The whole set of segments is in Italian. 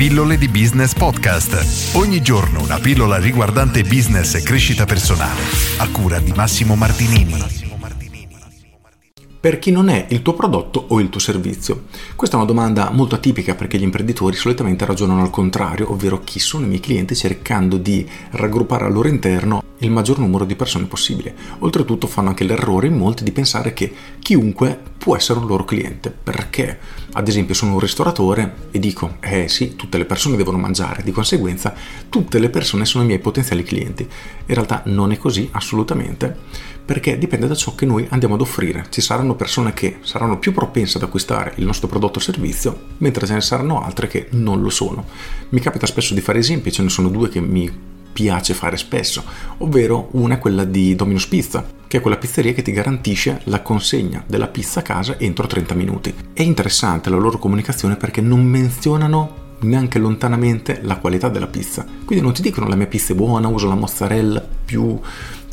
Pillole di Business Podcast. Ogni giorno una pillola riguardante business e crescita personale. A cura di Massimo Martinini per chi non è il tuo prodotto o il tuo servizio? Questa è una domanda molto atipica perché gli imprenditori solitamente ragionano al contrario, ovvero chi sono i miei clienti cercando di raggruppare al loro interno il maggior numero di persone possibile. Oltretutto fanno anche l'errore in molti di pensare che chiunque può essere un loro cliente, perché ad esempio sono un ristoratore e dico, eh sì, tutte le persone devono mangiare, di conseguenza tutte le persone sono i miei potenziali clienti. In realtà non è così assolutamente, perché dipende da ciò che noi andiamo ad offrire. Ci saranno persone che saranno più propense ad acquistare il nostro prodotto o servizio, mentre ce ne saranno altre che non lo sono. Mi capita spesso di fare esempi, ce ne sono due che mi piace fare spesso, ovvero una è quella di Domino's Pizza, che è quella pizzeria che ti garantisce la consegna della pizza a casa entro 30 minuti. È interessante la loro comunicazione perché non menzionano neanche lontanamente la qualità della pizza. Quindi non ti dicono la mia pizza è buona, uso la mozzarella più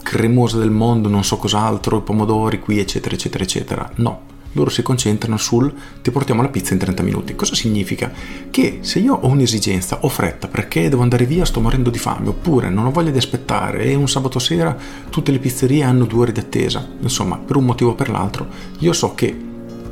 cremosa del mondo, non so cos'altro, i pomodori qui, eccetera, eccetera, eccetera. No, loro si concentrano sul ti portiamo la pizza in 30 minuti. Cosa significa? Che se io ho un'esigenza, ho fretta perché devo andare via, sto morendo di fame, oppure non ho voglia di aspettare e un sabato sera tutte le pizzerie hanno due ore di attesa, insomma, per un motivo o per l'altro, io so che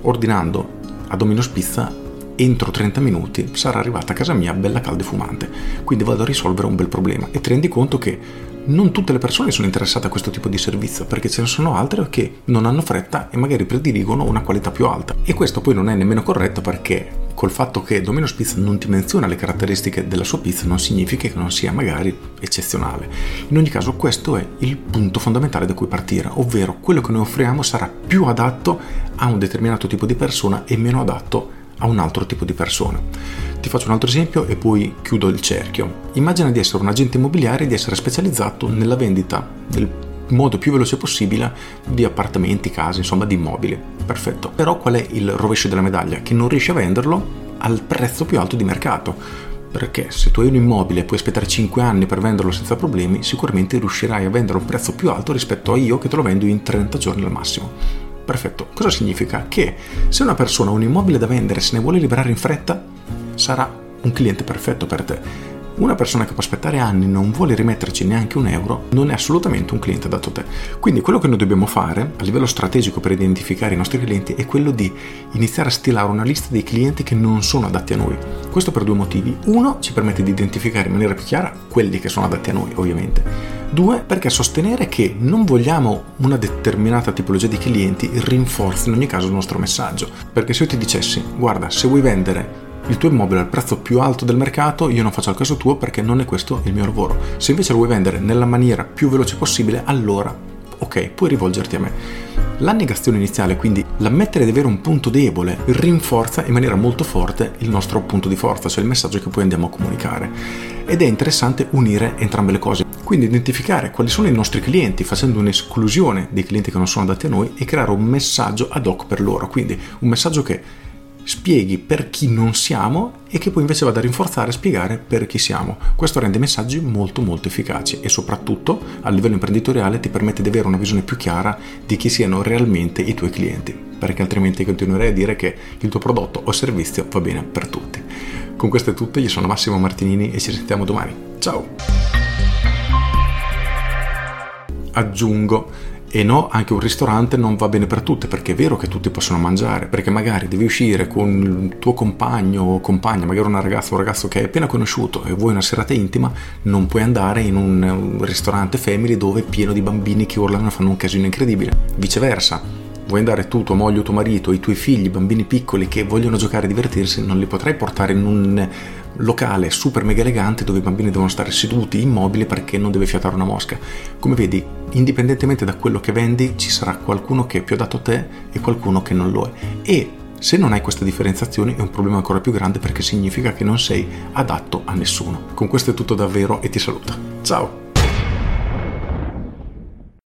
ordinando a Domino's Pizza entro 30 minuti sarà arrivata a casa mia bella calda e fumante. Quindi vado a risolvere un bel problema e ti rendi conto che non tutte le persone sono interessate a questo tipo di servizio perché ce ne sono altre che non hanno fretta e magari prediligono una qualità più alta. E questo poi non è nemmeno corretto perché col fatto che Domino's Pizza non ti menziona le caratteristiche della sua pizza non significa che non sia magari eccezionale. In ogni caso questo è il punto fondamentale da cui partire, ovvero quello che noi offriamo sarà più adatto a un determinato tipo di persona e meno adatto a un altro tipo di persona. Ti faccio un altro esempio e poi chiudo il cerchio. Immagina di essere un agente immobiliare e di essere specializzato nella vendita nel modo più veloce possibile di appartamenti, case, insomma di immobili. Perfetto. Però qual è il rovescio della medaglia? Che non riesci a venderlo al prezzo più alto di mercato. Perché se tu hai un immobile e puoi aspettare 5 anni per venderlo senza problemi, sicuramente riuscirai a vendere a un prezzo più alto rispetto a io che te lo vendo in 30 giorni al massimo. Perfetto. Cosa significa? Che se una persona ha un immobile da vendere e se ne vuole liberare in fretta, sarà un cliente perfetto per te. Una persona che può aspettare anni e non vuole rimetterci neanche un euro non è assolutamente un cliente dato te. Quindi quello che noi dobbiamo fare a livello strategico per identificare i nostri clienti è quello di iniziare a stilare una lista dei clienti che non sono adatti a noi. Questo per due motivi. Uno, ci permette di identificare in maniera più chiara quelli che sono adatti a noi, ovviamente. Due, perché sostenere che non vogliamo una determinata tipologia di clienti rinforza in ogni caso il nostro messaggio. Perché se io ti dicessi, guarda, se vuoi vendere il tuo immobile al prezzo più alto del mercato, io non faccio il caso tuo perché non è questo il mio lavoro. Se invece lo vuoi vendere nella maniera più veloce possibile, allora ok, puoi rivolgerti a me. La negazione iniziale, quindi l'ammettere di avere un punto debole, rinforza in maniera molto forte il nostro punto di forza, cioè il messaggio che poi andiamo a comunicare. Ed è interessante unire entrambe le cose. Quindi identificare quali sono i nostri clienti facendo un'esclusione dei clienti che non sono adatti a noi e creare un messaggio ad hoc per loro. Quindi un messaggio che spieghi per chi non siamo e che poi invece vada a rinforzare e spiegare per chi siamo. Questo rende i messaggi molto molto efficaci e soprattutto a livello imprenditoriale ti permette di avere una visione più chiara di chi siano realmente i tuoi clienti, perché altrimenti continuerei a dire che il tuo prodotto o servizio va bene per tutti. Con questo è tutto, io sono Massimo Martinini e ci sentiamo domani. Ciao! Aggiungo e no, anche un ristorante non va bene per tutte, perché è vero che tutti possono mangiare, perché magari devi uscire con il tuo compagno o compagna, magari una ragazza o un ragazzo che hai appena conosciuto e vuoi una serata intima, non puoi andare in un, ristorante family dove è pieno di bambini che urlano e fanno un casino incredibile. Viceversa, vuoi andare tu, tua moglie o tuo marito, i tuoi figli, bambini piccoli che vogliono giocare e divertirsi, non li potrai portare in un locale super mega elegante dove i bambini devono stare seduti immobili perché non deve fiatare una mosca. Come vedi, indipendentemente da quello che vendi, ci sarà qualcuno che è più adatto a te e qualcuno che non lo è. E se non hai questa differenziazione è un problema ancora più grande perché significa che non sei adatto a nessuno. Con questo è tutto davvero e ti saluto. Ciao!